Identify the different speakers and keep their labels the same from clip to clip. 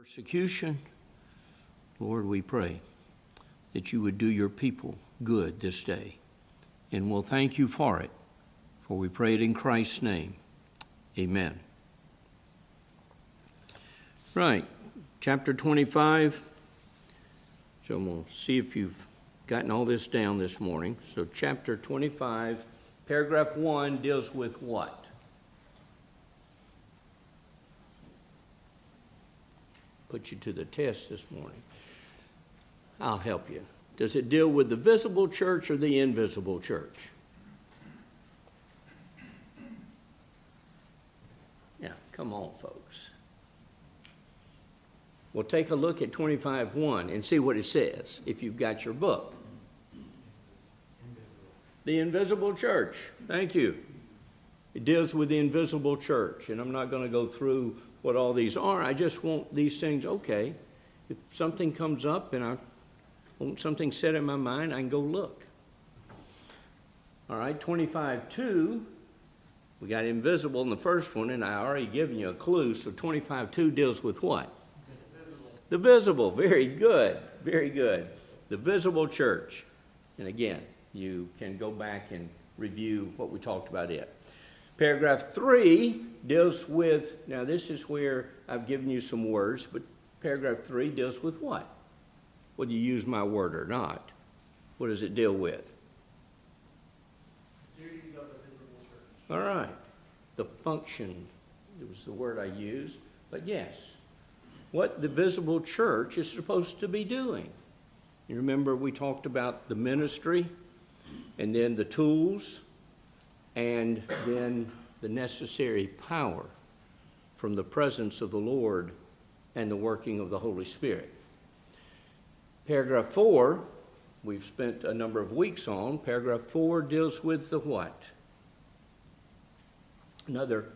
Speaker 1: persecution. Lord, we pray that you would do your people good this day. And we'll thank you for it, for we pray it in Christ's name. Amen. Right, chapter 25. So we'll see if you've gotten all this down this morning. So, chapter 25, paragraph 1 deals with what? Put you to the test this morning. I'll help you. Does it deal with the visible church or the invisible church? Yeah, come on, folks. Well, take a look at 25.1 and see what it says if you've got your book. The invisible church. Thank you. It deals with the invisible church, and I'm not going to go through what all these are. I just want these things, okay, if something comes up and I want something set in my mind, I can go look. All right, 25 2, we got invisible in the first one, and I already given you a clue. So 25 2 deals with what? Visible. The visible. Very good. Very good. The visible church. And again, you can go back and review what we talked about it. Paragraph three deals with, now this is where I've given you some words, but paragraph three deals with what? Whether you use my word or not. What does it deal with?
Speaker 2: Duties of the visible church.
Speaker 1: All right. The function, it was the word I used, but yes. What the visible church is supposed to be doing. You remember we talked about the ministry and then the tools and then the necessary power from the presence of the Lord and the working of the Holy Spirit. Paragraph 4, we've spent a number of weeks on. Paragraph 4 deals with the what? Another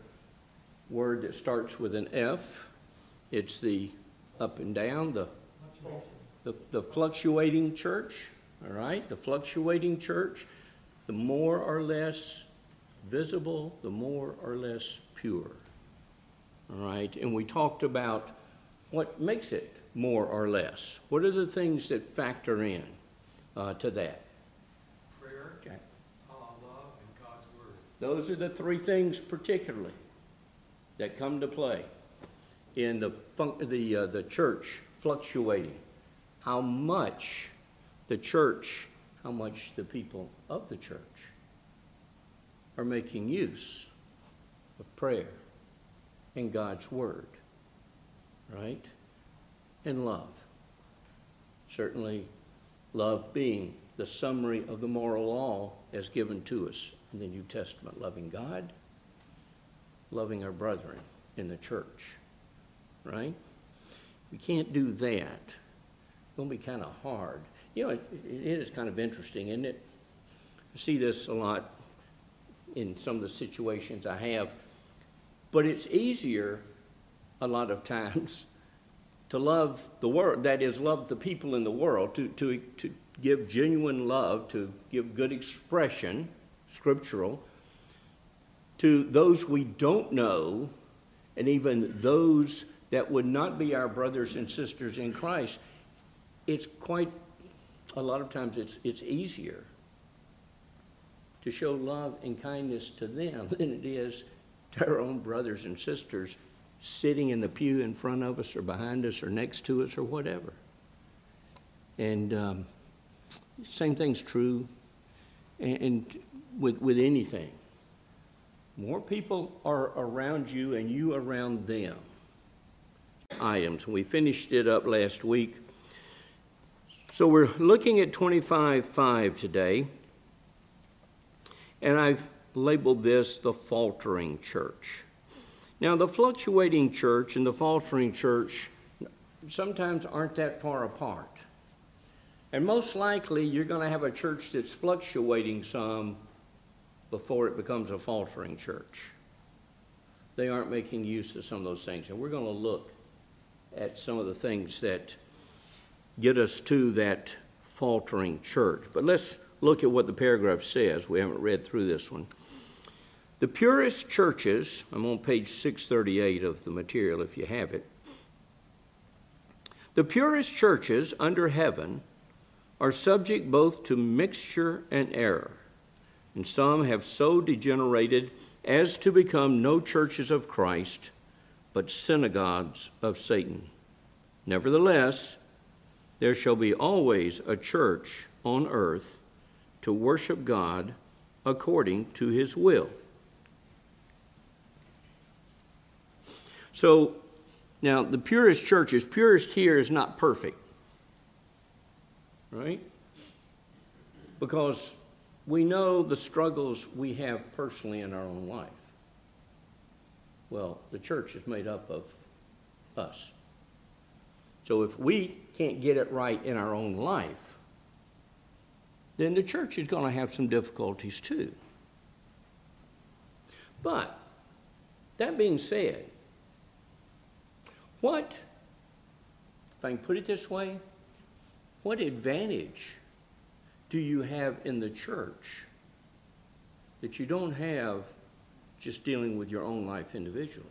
Speaker 1: word that starts with an F. It's the up and down, the, the, the fluctuating church, all right? The fluctuating church, the more or less visible, the more or less pure. All right, and we talked about what makes it more or less. What are the things that factor in uh, to that?
Speaker 2: Prayer, okay. uh, love, and God's Word.
Speaker 1: Those are the three things particularly that come to play in the, the, uh, the church fluctuating. How much the church, how much the people of the church are making use of prayer and God's Word, right? And love. Certainly, love being the summary of the moral law as given to us in the New Testament loving God, loving our brethren in the church, right? We can't do that. It's going to be kind of hard. You know, it, it is kind of interesting, isn't it? I see this a lot in some of the situations I have. But it's easier a lot of times to love the world, that is, love the people in the world, to, to, to give genuine love, to give good expression, scriptural, to those we don't know, and even those that would not be our brothers and sisters in Christ. It's quite, a lot of times, it's, it's easier to show love and kindness to them than it is to our own brothers and sisters sitting in the pew in front of us or behind us or next to us or whatever. And um, same thing's true and, and with, with anything. More people are around you and you around them. Items. We finished it up last week. So we're looking at 25.5 today. And I've labeled this the faltering church. Now, the fluctuating church and the faltering church sometimes aren't that far apart. And most likely, you're going to have a church that's fluctuating some before it becomes a faltering church. They aren't making use of some of those things. And we're going to look at some of the things that get us to that faltering church. But let's look at what the paragraph says. We haven't read through this one. The purest churches, I'm on page 638 of the material if you have it. The purest churches under heaven are subject both to mixture and error, and some have so degenerated as to become no churches of Christ, but synagogues of Satan. Nevertheless, there shall be always a church on earth to worship God according to his will. So, now the purest churches, purest here is not perfect, right? Because we know the struggles we have personally in our own life. Well, the church is made up of us. So if we can't get it right in our own life, then the church is going to have some difficulties too. But, that being said, what, if I can put it this way, what advantage do you have in the church that you don't have just dealing with your own life individually?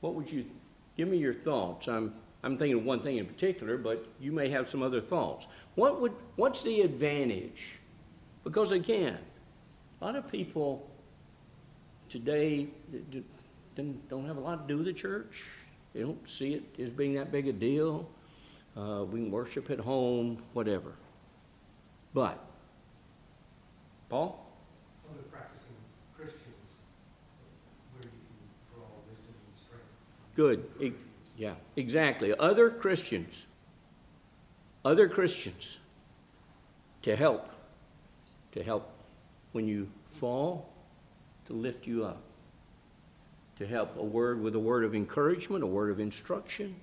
Speaker 1: What would you, give me your thoughts. I'm, I'm thinking of one thing in particular, but you may have some other thoughts. What would, what's the advantage? Because again, a lot of people today don't have a lot to do with the church. They don't see it as being that big a deal. Uh, we can worship at home, whatever. But, Paul?
Speaker 2: Other practicing Christians, where you can draw wisdom and strength.
Speaker 1: Good. E- yeah, exactly. Other Christians, other Christians to help, to help when you fall, to lift you up, to help a word with a word of encouragement, a word of instruction.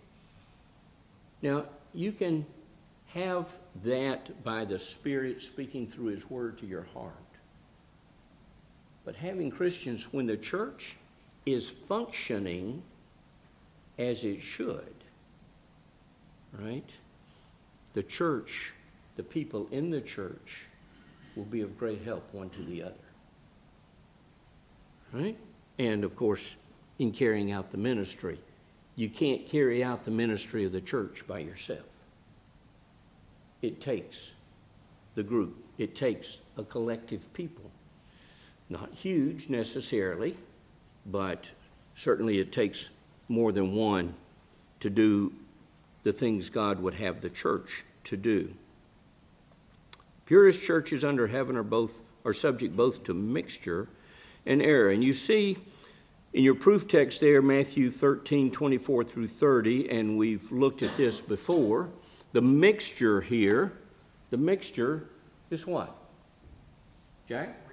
Speaker 1: Now, you can have that by the Spirit speaking through His Word to your heart. But having Christians, when the church is functioning as it should, right? The church, the people in the church, will be of great help one to the other. Right? And of course, in carrying out the ministry. You can't carry out the ministry of the church by yourself. It takes the group, it takes a collective people. Not huge necessarily, but certainly it takes more than one to do the things God would have the church to do. Purest churches under heaven are both are subject both to mixture and error. And you see in your proof text there, Matthew 13, 24 through 30, and we've looked at this before, the mixture here, the mixture is what? Jack?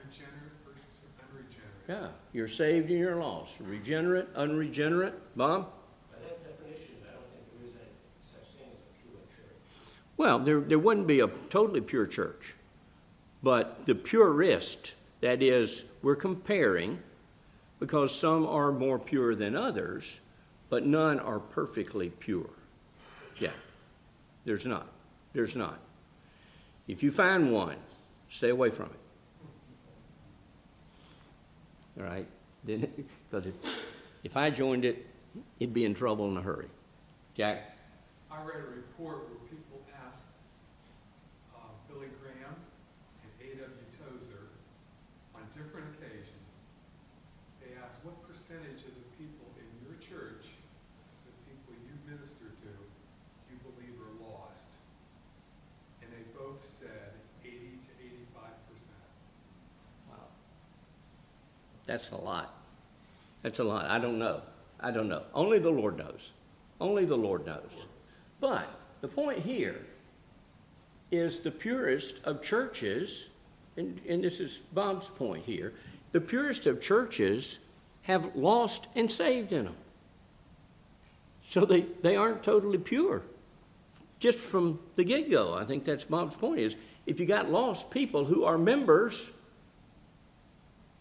Speaker 2: Regenerate versus unregenerate.
Speaker 1: Yeah, you're saved and you're lost. Regenerate, unregenerate. Bob?
Speaker 3: By that definition, I don't think there is any such thing as a pure church.
Speaker 1: Well, there, there wouldn't be a totally pure church. But the purest, that is, we're comparing, because some are more pure than others, but none are perfectly pure. Yeah, there's not. There's not. If you find one, stay away from it. Right? Because if, if I joined it, it'd be in trouble in a hurry. Jack?
Speaker 2: I read a report where people asked uh, Billy Graham and A.W. Tozer on different occasions, they asked, what percentage of the people in your church, the people you minister to, you believe are lost? And they both said 80 to 85 percent.
Speaker 1: Wow. That's a lot. That's a lot. I don't know. I don't know. Only the Lord knows. Only the Lord knows. But the point here is the purest of churches, and, and this is Bob's point here, the purest of churches have lost and saved in them. So they, they aren't totally pure. Just from the get go, I think that's Bob's point is if you got lost people who are members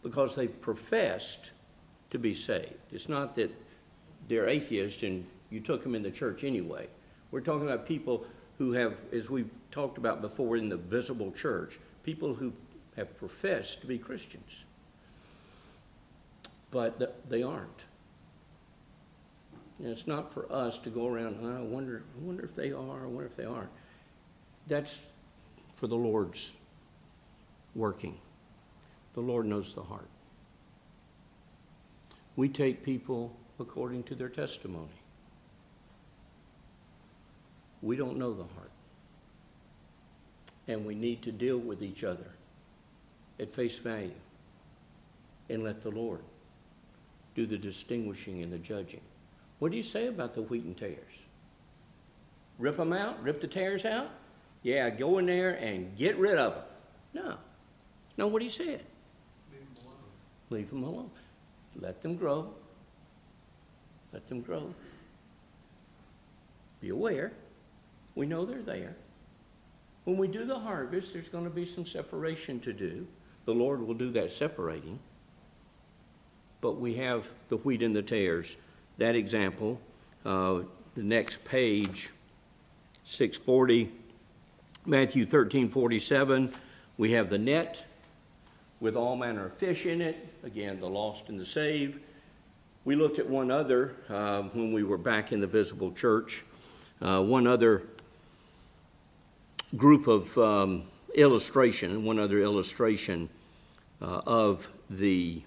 Speaker 1: because they professed to be saved. It's not that they're atheists and you took them in the church anyway. We're talking about people who have, as we've talked about before in the visible church, people who have professed to be Christians. But they aren't. And it's not for us to go around, "Huh, I wonder, I wonder if they are, I wonder if they aren't. That's for the Lord's working. The Lord knows the heart. We take people according to their testimony. We don't know the heart. And we need to deal with each other at face value and let the Lord do the distinguishing and the judging. What do you say about the wheat and tares? Rip them out? Rip the tares out? Yeah, go in there and get rid of them. No. No, what he said.
Speaker 2: Leave them alone.
Speaker 1: Let them grow. Let them grow. Be aware. We know they're there. When we do the harvest, there's going to be some separation to do. The Lord will do that separating. But we have the wheat and the tares. That example, uh, the next page, 640, Matthew 13, 47, we have the net with all manner of fish in it. Again, the lost and the saved. We looked at one other uh, when we were back in the visible church. Uh, one other group of um, illustration, one other illustration uh, of the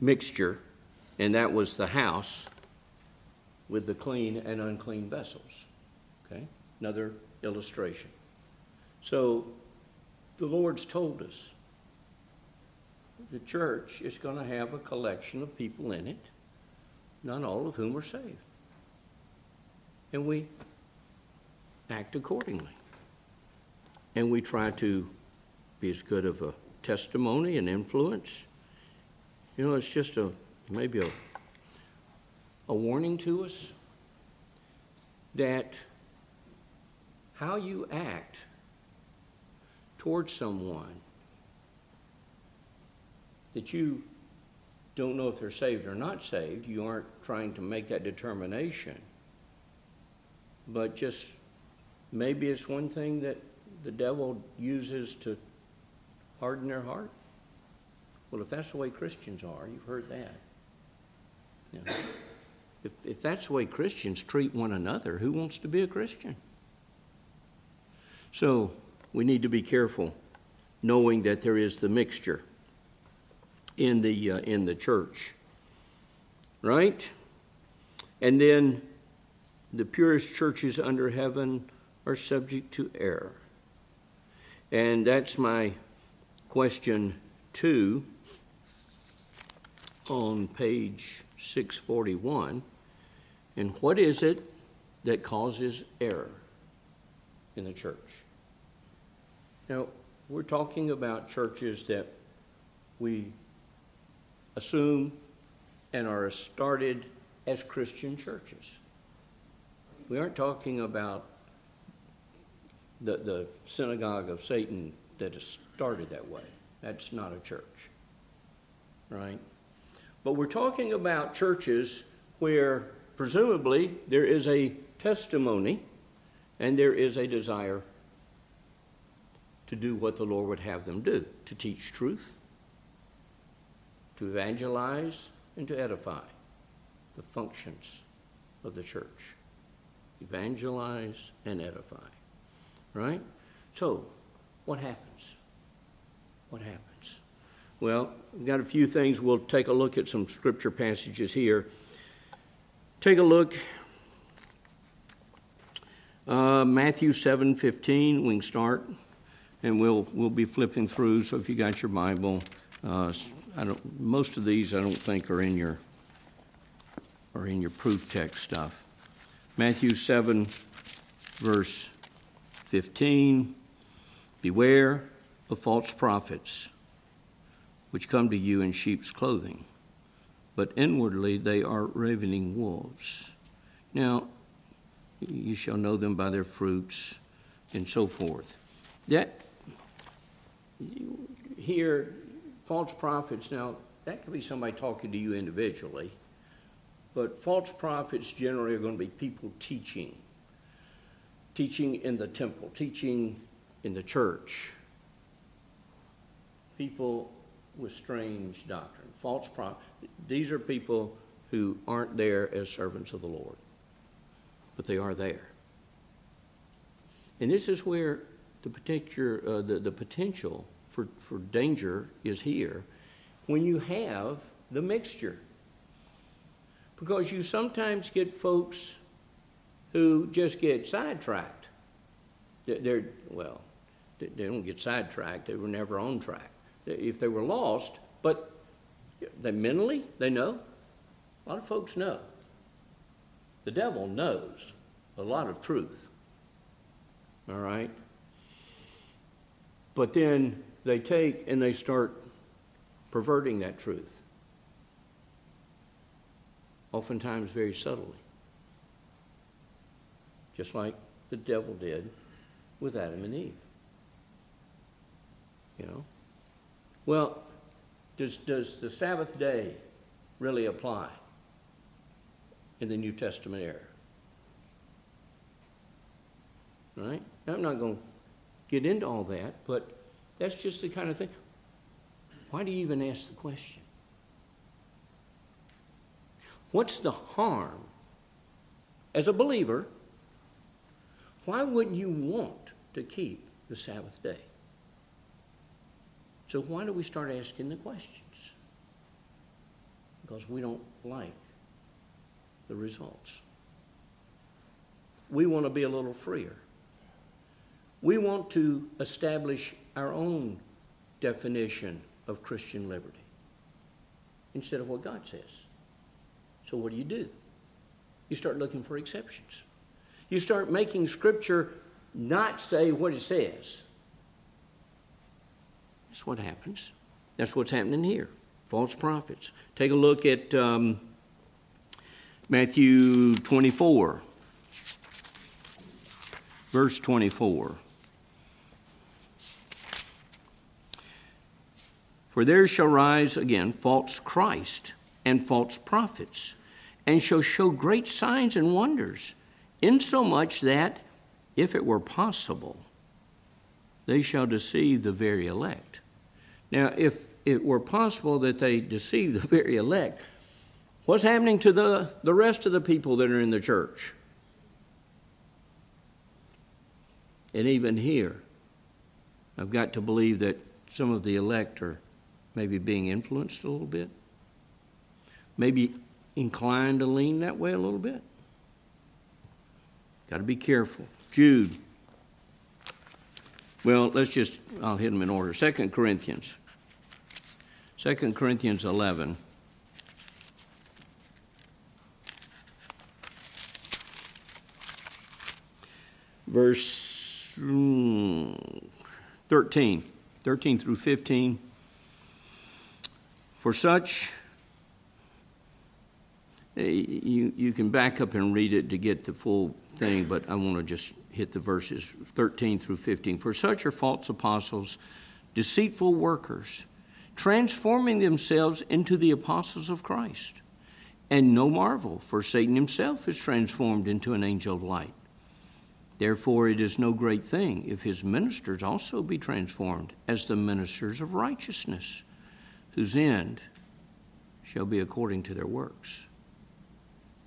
Speaker 1: mixture, and that was the house with the clean and unclean vessels. Okay? Another illustration. So the Lord's told us the church is going to have a collection of people in it, not all of whom are saved. And we act accordingly. And we try to be as good of a testimony and influence. You know, it's just a maybe a, a warning to us that how you act towards someone that you don't know if they're saved or not saved, you aren't trying to make that determination, but just maybe it's one thing that the devil uses to harden their heart. Well, if that's the way Christians are, you've heard that. If, if that's the way Christians treat one another, who wants to be a Christian? So we need to be careful, knowing that there is the mixture in the uh, in the church, right? And then the purest churches under heaven are subject to error, and that's my question two on page 641. And what is it that causes error in the church? Now, we're talking about churches that we assume and are started as Christian churches. We aren't talking about the, the synagogue of Satan that is started that way. That's not a church, right? But we're talking about churches where presumably there is a testimony and there is a desire to do what the Lord would have them do to teach truth, to evangelize, and to edify the functions of the church. Evangelize and edify. Right? So, what happens? What happens? Well, we've got a few things. We'll take a look at some scripture passages here. Take a look. Uh, Matthew 7 15, we can start and we'll we'll be flipping through. So if you got your Bible, uh, I don't. Most of these I don't think are in your are in your proof text stuff. Matthew seven, verse fifteen. Beware of false prophets, which come to you in sheep's clothing, but inwardly they are ravening wolves. Now, you shall know them by their fruits, and so forth. That here, false prophets, now, that could be somebody talking to you individually, but false prophets generally are going to be people teaching, teaching in the temple, teaching in the church, people with strange doctrine, false prophets. These are people who aren't there as servants of the Lord, but they are there. And this is where the particular, uh, the, the potential for, for danger is here when you have the mixture. Because you sometimes get folks who just get sidetracked. They're, well, they don't get sidetracked. They were never on track. If they were lost, but they mentally, they know. A lot of folks know. The devil knows a lot of truth. All right? But then they take and they start perverting that truth. Oftentimes very subtly. Just like the devil did with Adam and Eve. You know? Well, does, does the Sabbath day really apply in the New Testament era? Right? I'm not going to get into all that, but that's just the kind of thing. Why do you even ask the question? What's the harm? As a believer, why wouldn't you want to keep the Sabbath day? So why do we start asking the questions? Because we don't like the results. We want to be a little freer. We want to establish our own definition of Christian liberty instead of what God says. So what do you do? You start looking for exceptions. You start making Scripture not say what it says. That's what happens. That's what's happening here. False prophets. Take a look at um, Matthew 24, verse 24. For there shall rise again false Christ and false prophets, and shall show great signs and wonders, insomuch that, if it were possible, they shall deceive the very elect. Now, if it were possible that they deceive the very elect, what's happening to the, the rest of the people that are in the church? And even here, I've got to believe that some of the elect are maybe being influenced a little bit, maybe inclined to lean that way a little bit. Got to be careful. Jude. Well, let's just, I'll hit them in order. Second Corinthians. Second Corinthians 11. Verse mm, 13. 13 through 15. For such, eh, you, you can back up and read it to get the full thing, but I want to just hit the verses 13 through 15. For such are false apostles, deceitful workers, transforming themselves into the apostles of Christ. And no marvel, for Satan himself is transformed into an angel of light. Therefore, it is no great thing if his ministers also be transformed as the ministers of righteousness whose end shall be according to their works.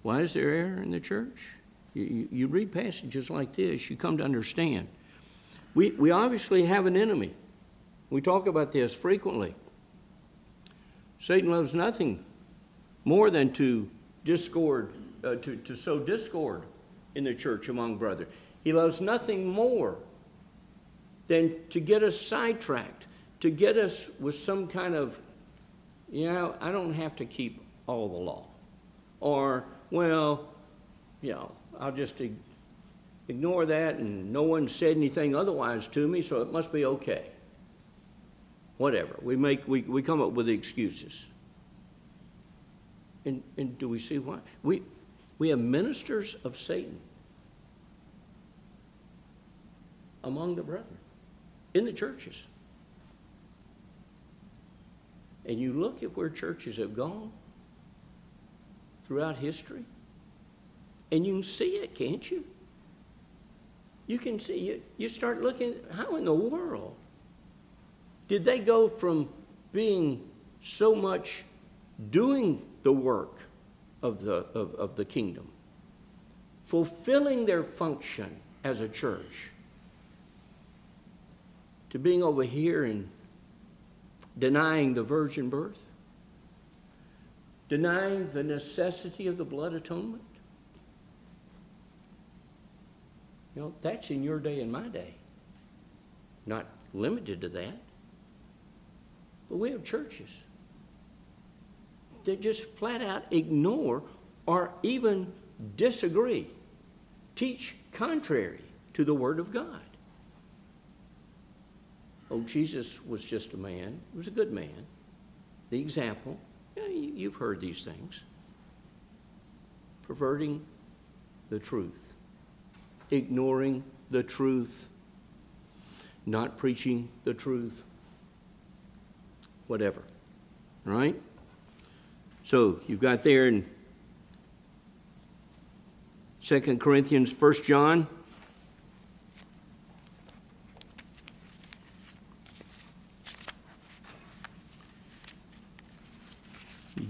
Speaker 1: Why is there error in the church? You, you, you, read passages like this, you come to understand. We, we obviously have an enemy. We talk about this frequently. Satan loves nothing more than to discord, uh, to, to sow discord in the church among brothers. He loves nothing more than to get us sidetracked, to get us with some kind of you know, I don't have to keep all the law. Or, well, you know, I'll just ignore that and no one said anything otherwise to me, so it must be okay. Whatever. We make we, we come up with excuses. And and do we see why? We we have ministers of Satan among the brethren in the churches. And you look at where churches have gone throughout history, and you can see it, can't you? You can see you, you start looking, how in the world did they go from being so much doing the work of the, of, of the kingdom, fulfilling their function as a church, to being over here and denying the virgin birth, denying the necessity of the blood atonement. You know, that's in your day and my day. Not limited to that. But we have churches that just flat out ignore or even disagree, teach contrary to the Word of God. Oh, Jesus was just a man. He was a good man. The example. Yeah, you've heard these things. Perverting the truth, ignoring the truth, not preaching the truth, whatever. Right? So you've got there in 2 Corinthians, 1 John.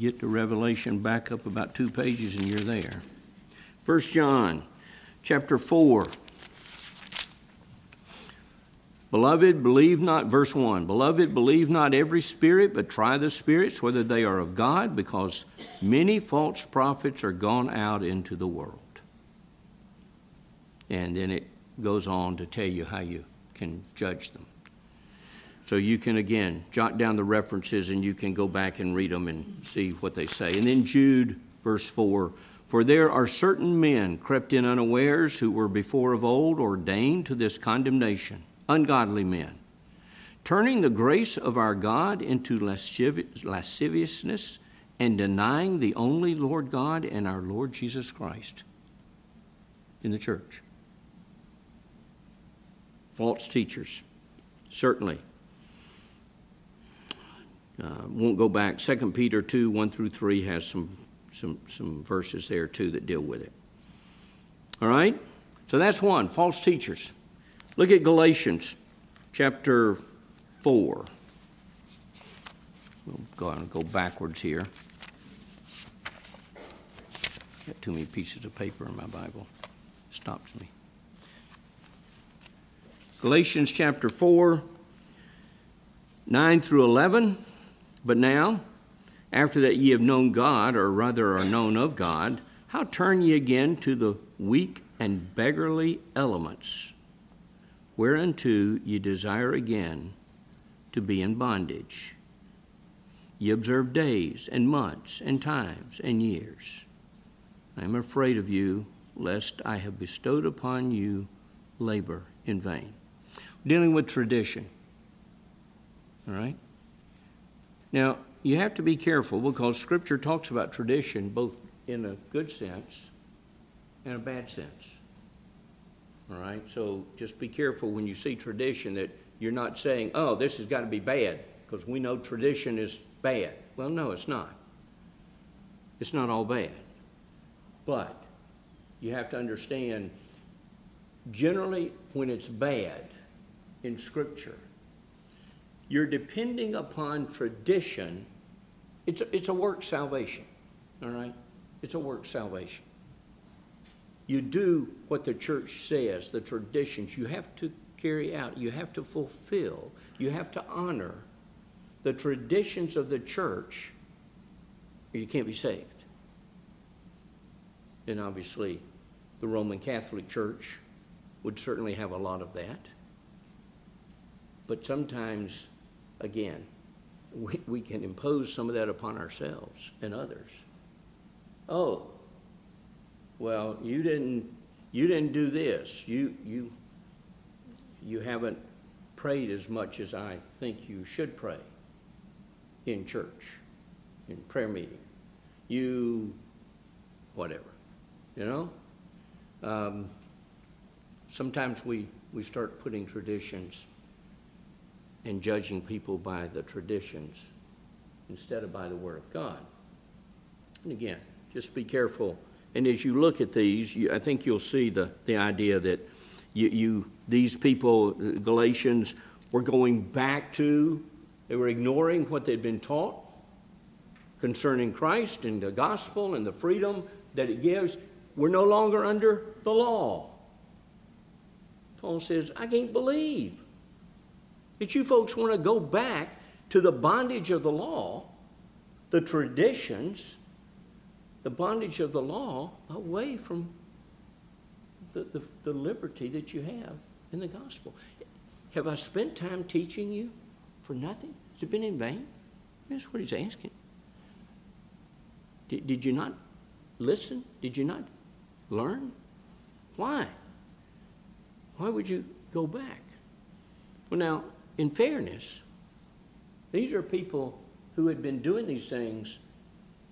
Speaker 1: Get to Revelation, back up about two pages, and you're there. 1 John chapter 4. Beloved, believe not, verse 1 Beloved, believe not every spirit, but try the spirits, whether they are of God, because many false prophets are gone out into the world. And then it goes on to tell you how you can judge them. So you can, again, jot down the references and you can go back and read them and see what they say. And then Jude, verse 4 For there are certain men crept in unawares who were before of old ordained to this condemnation ungodly men, turning the grace of our God into lasciviousness and denying the only Lord God and our Lord Jesus Christ in the church. False teachers, certainly. Uh, won't go back. Second Peter 2 1 through 3 has some, some, some verses there too that deal with it. All right? So that's one false teachers. Look at Galatians chapter 4. We'll go and go backwards here. Got too many pieces of paper in my Bible. Stops me. Galatians chapter 4, 9 through 11. But now, after that ye have known God, or rather are known of God, how turn ye again to the weak and beggarly elements? whereunto ye desire again to be in bondage. Ye observe days and months and times and years. I am afraid of you, lest I have bestowed upon you labor in vain. Dealing with tradition. All right? Now, you have to be careful because Scripture talks about tradition both in a good sense and a bad sense. All right, so just be careful when you see tradition that you're not saying, oh, this has got to be bad, because we know tradition is bad. Well, no, it's not. It's not all bad. But you have to understand generally, when it's bad in Scripture, you're depending upon tradition. It's a, it's a work salvation, all right? It's a work salvation you do what the church says, the traditions. You have to carry out, you have to fulfill, you have to honor the traditions of the church, or you can't be saved. And obviously, the Roman Catholic Church would certainly have a lot of that. But sometimes, again, we, we can impose some of that upon ourselves and others. Oh, well, you didn't, you didn't do this. You, you, you haven't prayed as much as I think you should pray in church, in prayer meeting. You, whatever, you know? Um, sometimes we, we start putting traditions and judging people by the traditions instead of by the Word of God. And again, just be careful and as you look at these, you, I think you'll see the, the idea that you, you, these people, Galatians, were going back to, they were ignoring what they'd been taught concerning Christ and the gospel and the freedom that it gives, we're no longer under the law. Paul says, I can't believe that you folks want to go back to the bondage of the law, the traditions, the bondage of the law, away from the, the, the liberty that you have in the gospel. Have I spent time teaching you for nothing? Has it been in vain? That's what he's asking. Did, did you not listen? Did you not learn? Why? Why would you go back? Well, now, in fairness, these are people who had been doing these things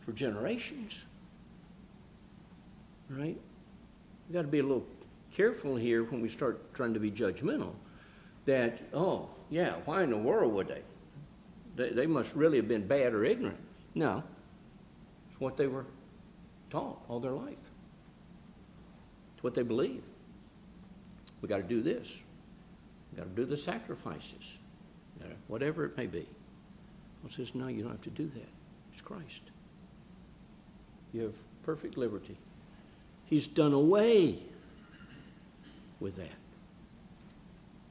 Speaker 1: for generations. Right? We've got to be a little careful here when we start trying to be judgmental that, oh, yeah, why in the world would they? They, they must really have been bad or ignorant. No, it's what they were taught all their life. It's what they believe. We got to do this. Got to do the sacrifices, whatever it may be. Paul says, no, you don't have to do that. It's Christ. You have perfect liberty. He's done away with that.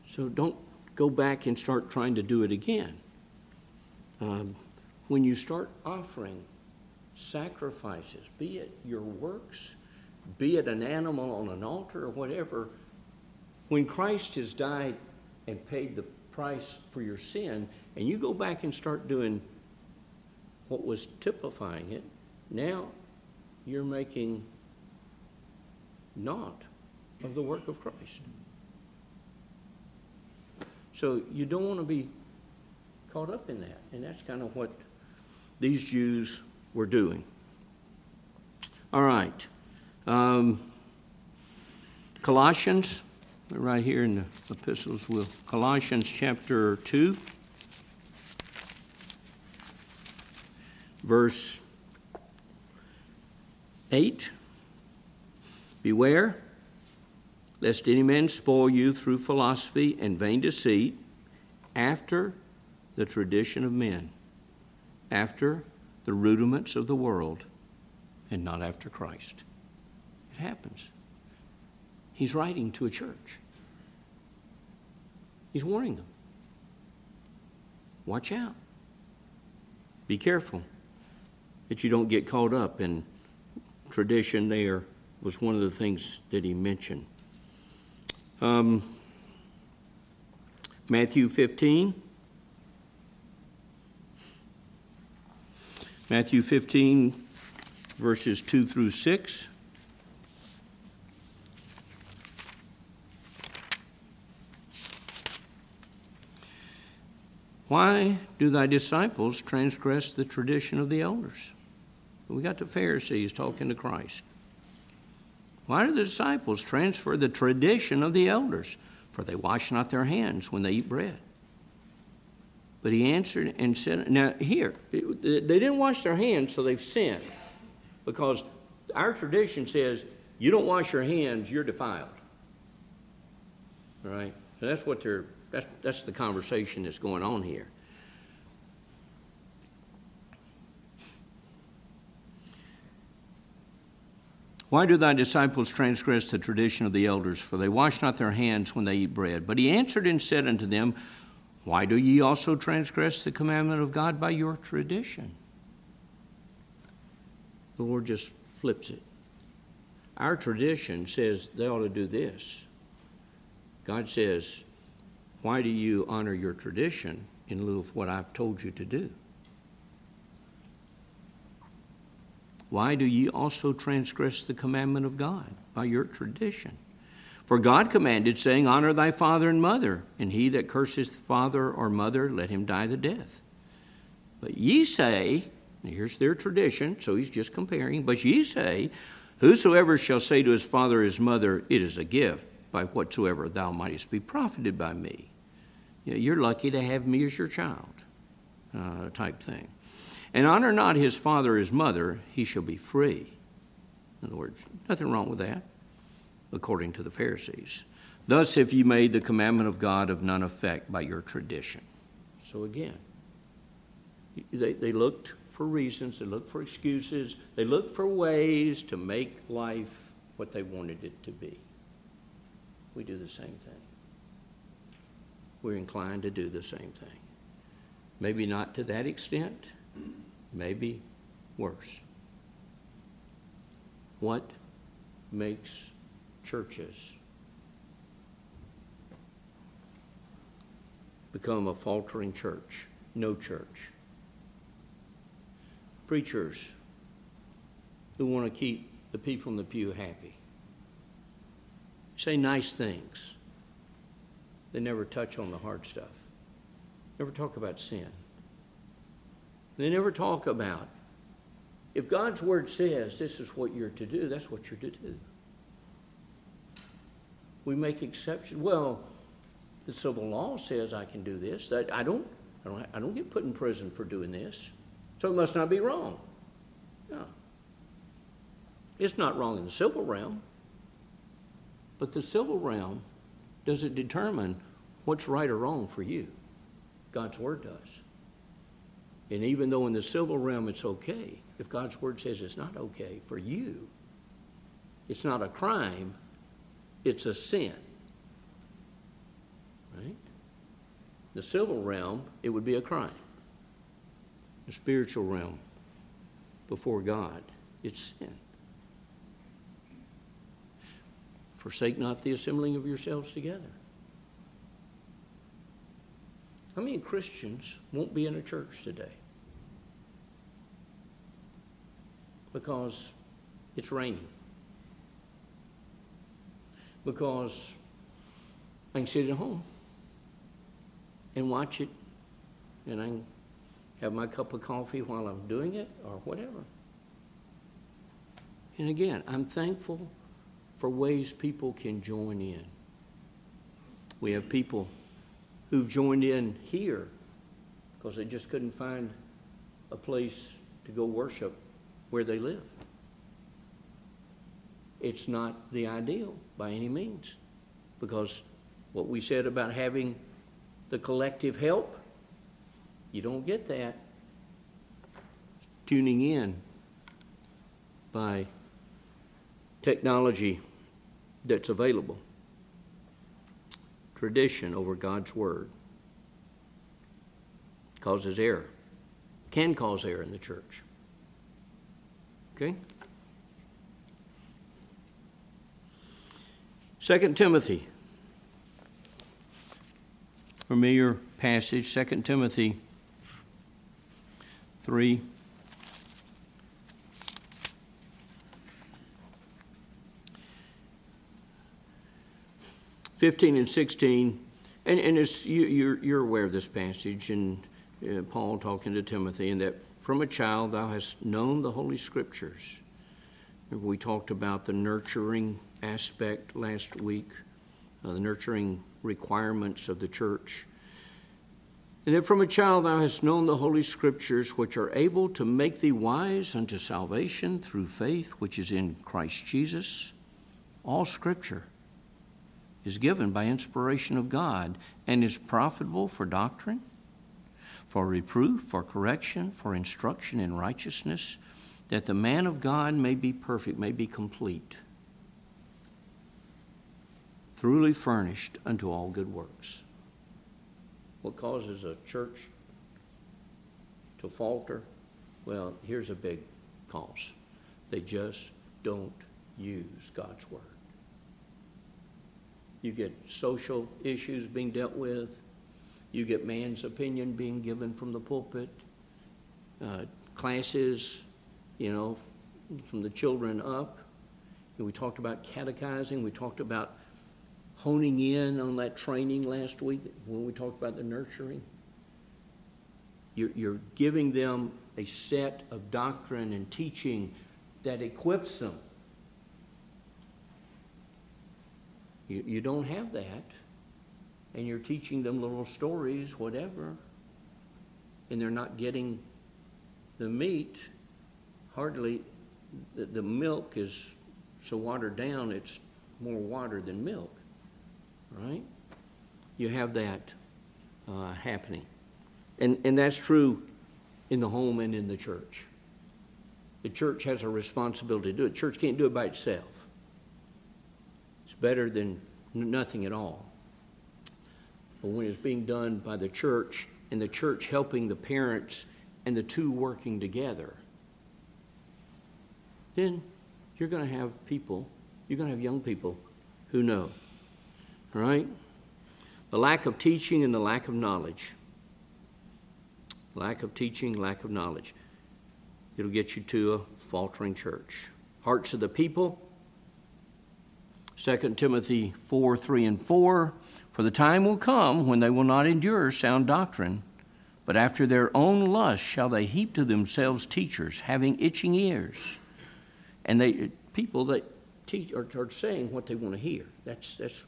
Speaker 1: So don't go back and start trying to do it again. Um, when you start offering sacrifices, be it your works, be it an animal on an altar or whatever, when Christ has died and paid the price for your sin, and you go back and start doing what was typifying it, now you're making naught of the work of Christ. So you don't want to be caught up in that. And that's kind of what these Jews were doing. All right. Um, Colossians, right here in the epistles, will Colossians chapter 2, verse 8. Beware lest any man spoil you through philosophy and vain deceit, after the tradition of men, after the rudiments of the world, and not after Christ. It happens. He's writing to a church. He's warning them. Watch out. Be careful that you don't get caught up in tradition there was one of the things that he mentioned. Um, Matthew 15. Matthew 15, verses 2 through 6. Why do thy disciples transgress the tradition of the elders? We got the Pharisees talking to Christ. Why do the disciples transfer the tradition of the elders? For they wash not their hands when they eat bread. But he answered and said, Now, here, they didn't wash their hands, so they've sinned. Because our tradition says, you don't wash your hands, you're defiled. All right? So that's what they're, that's, that's the conversation that's going on here. Why do thy disciples transgress the tradition of the elders? For they wash not their hands when they eat bread. But he answered and said unto them, Why do ye also transgress the commandment of God by your tradition? The Lord just flips it. Our tradition says they ought to do this. God says, Why do you honor your tradition in lieu of what I've told you to do? Why do ye also transgress the commandment of God by your tradition? For God commanded, saying, Honor thy father and mother, and he that curseth father or mother, let him die the death. But ye say, here's their tradition, so he's just comparing, but ye say, Whosoever shall say to his father or his mother, It is a gift, by whatsoever thou mightest be profited by me. You're lucky to have me as your child, uh, type thing and honor not his father or his mother, he shall be free. In other words, nothing wrong with that, according to the Pharisees. Thus have you made the commandment of God of none effect by your tradition. So again, they, they looked for reasons, they looked for excuses, they looked for ways to make life what they wanted it to be. We do the same thing. We're inclined to do the same thing. Maybe not to that extent, maybe worse. What makes churches become a faltering church? No church. Preachers who want to keep the people in the pew happy. Say nice things. They never touch on the hard stuff. Never talk about sin. They never talk about if God's word says this is what you're to do, that's what you're to do. We make exceptions. Well, the civil law says I can do this. That I don't. I don't. I don't get put in prison for doing this. So it must not be wrong. No. It's not wrong in the civil realm. But the civil realm doesn't determine what's right or wrong for you. God's word does. And even though in the civil realm it's okay, if God's word says it's not okay for you, it's not a crime, it's a sin. Right? The civil realm, it would be a crime. The spiritual realm, before God, it's sin. Forsake not the assembling of yourselves together. How many Christians won't be in a church today? Because it's raining. Because I can sit at home and watch it, and I can have my cup of coffee while I'm doing it, or whatever. And again, I'm thankful for ways people can join in. We have people who've joined in here because they just couldn't find a place to go worship where they live. It's not the ideal by any means because what we said about having the collective help, you don't get that tuning in by technology that's available. Tradition over God's Word causes error, can cause error in the church. Okay? 2 Timothy. Familiar passage, 2 Timothy 3. 15 and 16, and, and you, you're, you're aware of this passage, and uh, Paul talking to Timothy, and that from a child thou hast known the Holy Scriptures. We talked about the nurturing aspect last week, uh, the nurturing requirements of the church. And that from a child thou hast known the Holy Scriptures, which are able to make thee wise unto salvation through faith which is in Christ Jesus. All Scripture is given by inspiration of God and is profitable for doctrine, for reproof, for correction, for instruction in righteousness, that the man of God may be perfect, may be complete, thoroughly furnished unto all good works. What causes a church to falter? Well, here's a big cause they just don't use God's Word. You get social issues being dealt with. You get man's opinion being given from the pulpit. Uh, classes, you know, from the children up. And we talked about catechizing. We talked about honing in on that training last week when we talked about the nurturing. You're, you're giving them a set of doctrine and teaching that equips them You, you don't have that. And you're teaching them little stories, whatever, and they're not getting the meat. Hardly, the, the milk is so watered down, it's more water than milk, right? You have that uh, happening. And, and that's true in the home and in the church. The church has a responsibility to do it. Church can't do it by itself. It's better than nothing at all. But when it's being done by the church and the church helping the parents and the two working together, then you're going to have people, you're going to have young people who know. All right? The lack of teaching and the lack of knowledge. Lack of teaching, lack of knowledge. It'll get you to a faltering church. Hearts of the people. 2 Timothy 4 3 and 4. For the time will come when they will not endure sound doctrine, but after their own lust shall they heap to themselves teachers having itching ears. And they people that teach are, are saying what they want to hear. That's that's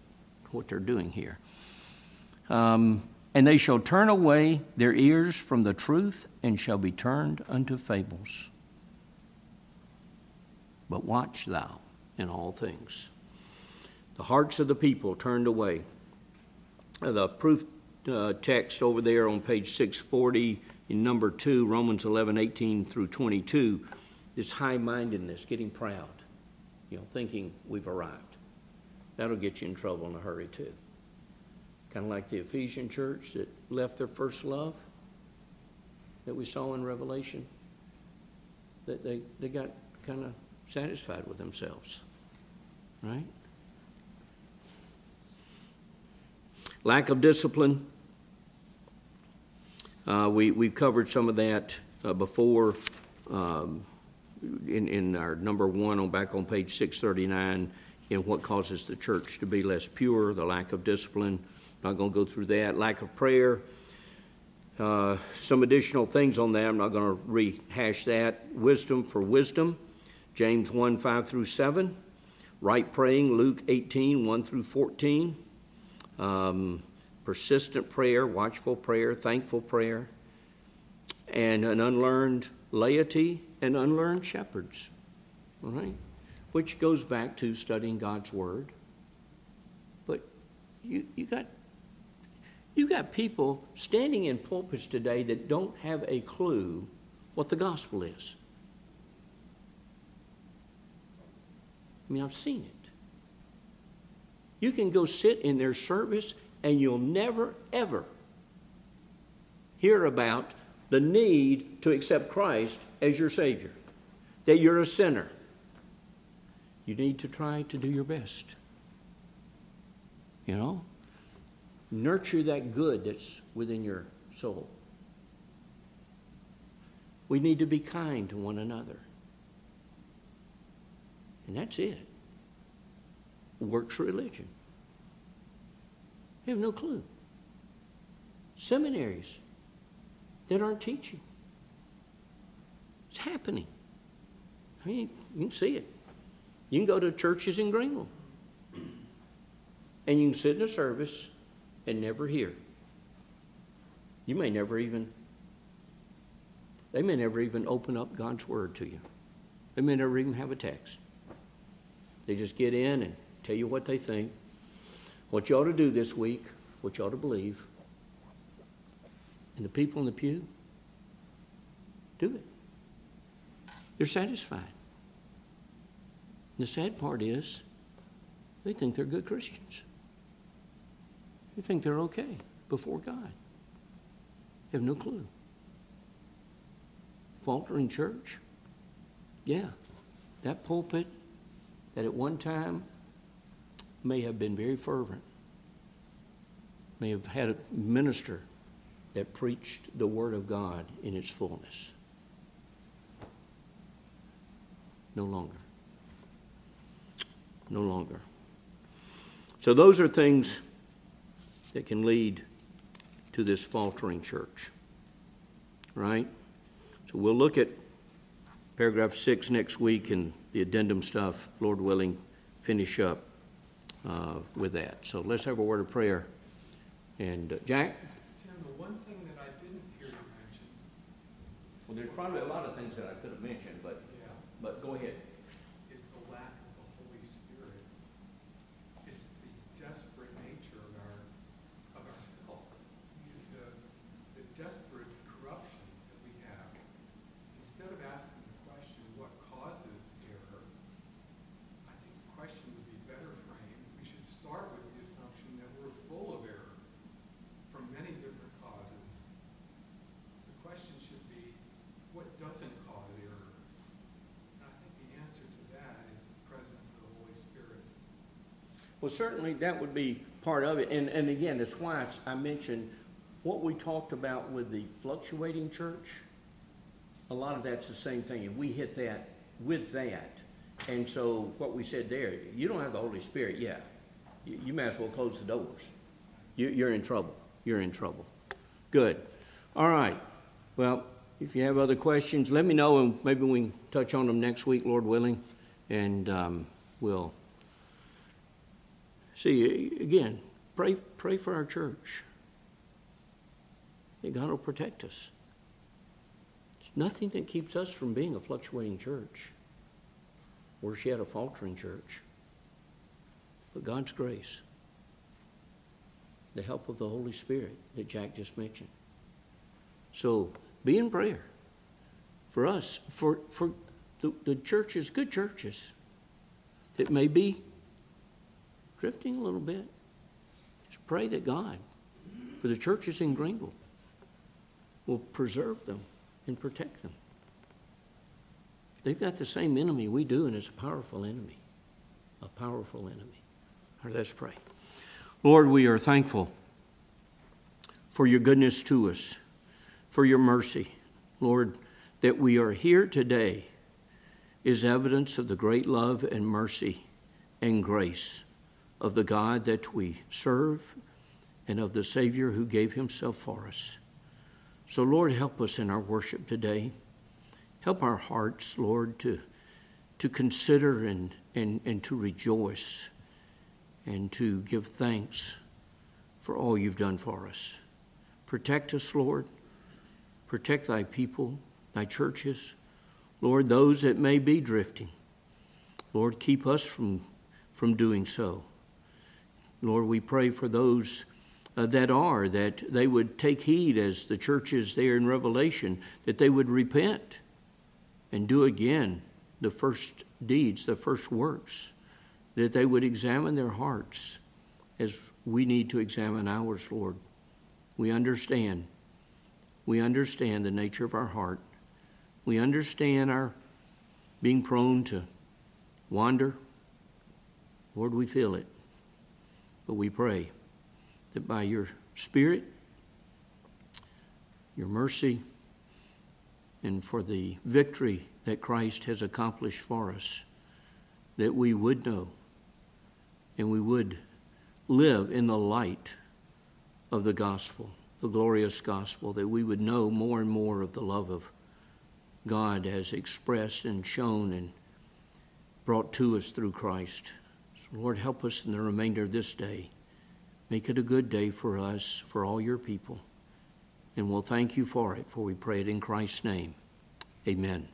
Speaker 1: what they're doing here. Um, and they shall turn away their ears from the truth and shall be turned unto fables. But watch thou in all things. The hearts of the people turned away. The proof uh, text over there on page 640 in number 2, Romans 11, 18 through 22, this high mindedness, getting proud, you know, thinking we've arrived. That'll get you in trouble in a hurry, too. Kind of like the Ephesian church that left their first love that we saw in Revelation. That they, they got kind of satisfied with themselves, right? Lack of discipline. Uh, we, we've covered some of that uh, before um, in, in our number one on back on page 639 in what causes the church to be less pure, the lack of discipline. Not going to go through that. Lack of prayer. Uh, some additional things on that. I'm not going to rehash that. Wisdom for wisdom. James 1 5 through 7. Right praying. Luke 18 1 through 14. Um, persistent prayer, watchful prayer, thankful prayer, and an unlearned laity and unlearned shepherds. All right? Which goes back to studying God's Word. But you, you got you got people standing in pulpits today that don't have a clue what the gospel is. I mean, I've seen it. You can go sit in their service and you'll never, ever hear about the need to accept Christ as your Savior, that you're a sinner. You need to try to do your best. You know? Nurture that good that's within your soul. We need to be kind to one another. And that's it. Works religion. They have no clue. Seminaries that aren't teaching. It's happening. I mean, you can see it. You can go to churches in Greenville. And you can sit in a service and never hear. You may never even, they may never even open up God's Word to you. They may never even have a text. They just get in and tell you what they think, what you ought to do this week, what you ought to believe. And the people in the pew do it. They're satisfied. And the sad part is, they think they're good Christians. They think they're okay before God. They have no clue. Faltering church? Yeah. That pulpit that at one time may have been very fervent, may have had a minister that preached the Word of God in its fullness. No longer. No longer. So, those are things that can lead to this faltering church. Right? So, we'll look at paragraph six next week and the addendum stuff, Lord willing, finish up uh, with that. So, let's have a word of prayer. And uh, Jack?
Speaker 2: Tim, the one thing that I didn't hear you mention,
Speaker 1: Well, there's probably a lot of things that I could have mentioned, but,
Speaker 2: yeah,
Speaker 1: but go ahead.
Speaker 2: is the lack of the Holy Spirit. It's the desperate nature of our, of ourself. The, the desperate corruption that we have
Speaker 1: Well, certainly that would be part of it, and, and again, that's why I mentioned what we talked about with the fluctuating church. A lot of that's the same thing, and we hit that with that. And so what we said there, you don't have the Holy Spirit, yeah. You, you may as well close the doors. You, you're in trouble. You're in trouble. Good. All right. Well, if you have other questions, let me know, and maybe we can touch on them next week, Lord willing, and um, we'll see. Again, pray pray for our church. That God will protect us. There's nothing that keeps us from being a fluctuating church, or yet a faltering church, but God's grace, the help of the Holy Spirit that Jack just mentioned. So be in prayer for us, for, for the, the churches, good churches, that may be drifting a little bit. Just pray that God, for the churches in Greenville, will preserve them and protect them. They've got the same enemy we do, and it's a powerful enemy. A powerful enemy. All right, let's pray. Lord, we are thankful for your goodness to us for your mercy. Lord, that we are here today is evidence of the great love and mercy and grace of the God that we serve and of the Savior who gave himself for us. So, Lord, help us in our worship today. Help our hearts, Lord, to, to consider and, and, and to rejoice and to give thanks for all you've done for us. Protect us, Lord. Protect thy people, thy churches. Lord, those that may be drifting. Lord, keep us from, from doing so. Lord, we pray for those uh, that are, that they would take heed as the churches there in Revelation, that they would repent and do again the first deeds, the first works, that they would examine their hearts as we need to examine ours, Lord. We understand we understand the nature of our heart. We understand our being prone to wander. Lord, we feel it. But we pray that by your Spirit, your mercy, and for the victory that Christ has accomplished for us, that we would know and we would live in the light of the gospel the glorious gospel, that we would know more and more of the love of God as expressed and shown and brought to us through Christ. Lord, help us in the remainder of this day. Make it a good day for us, for all your people. And we'll thank you for it, for we pray it in Christ's name. Amen.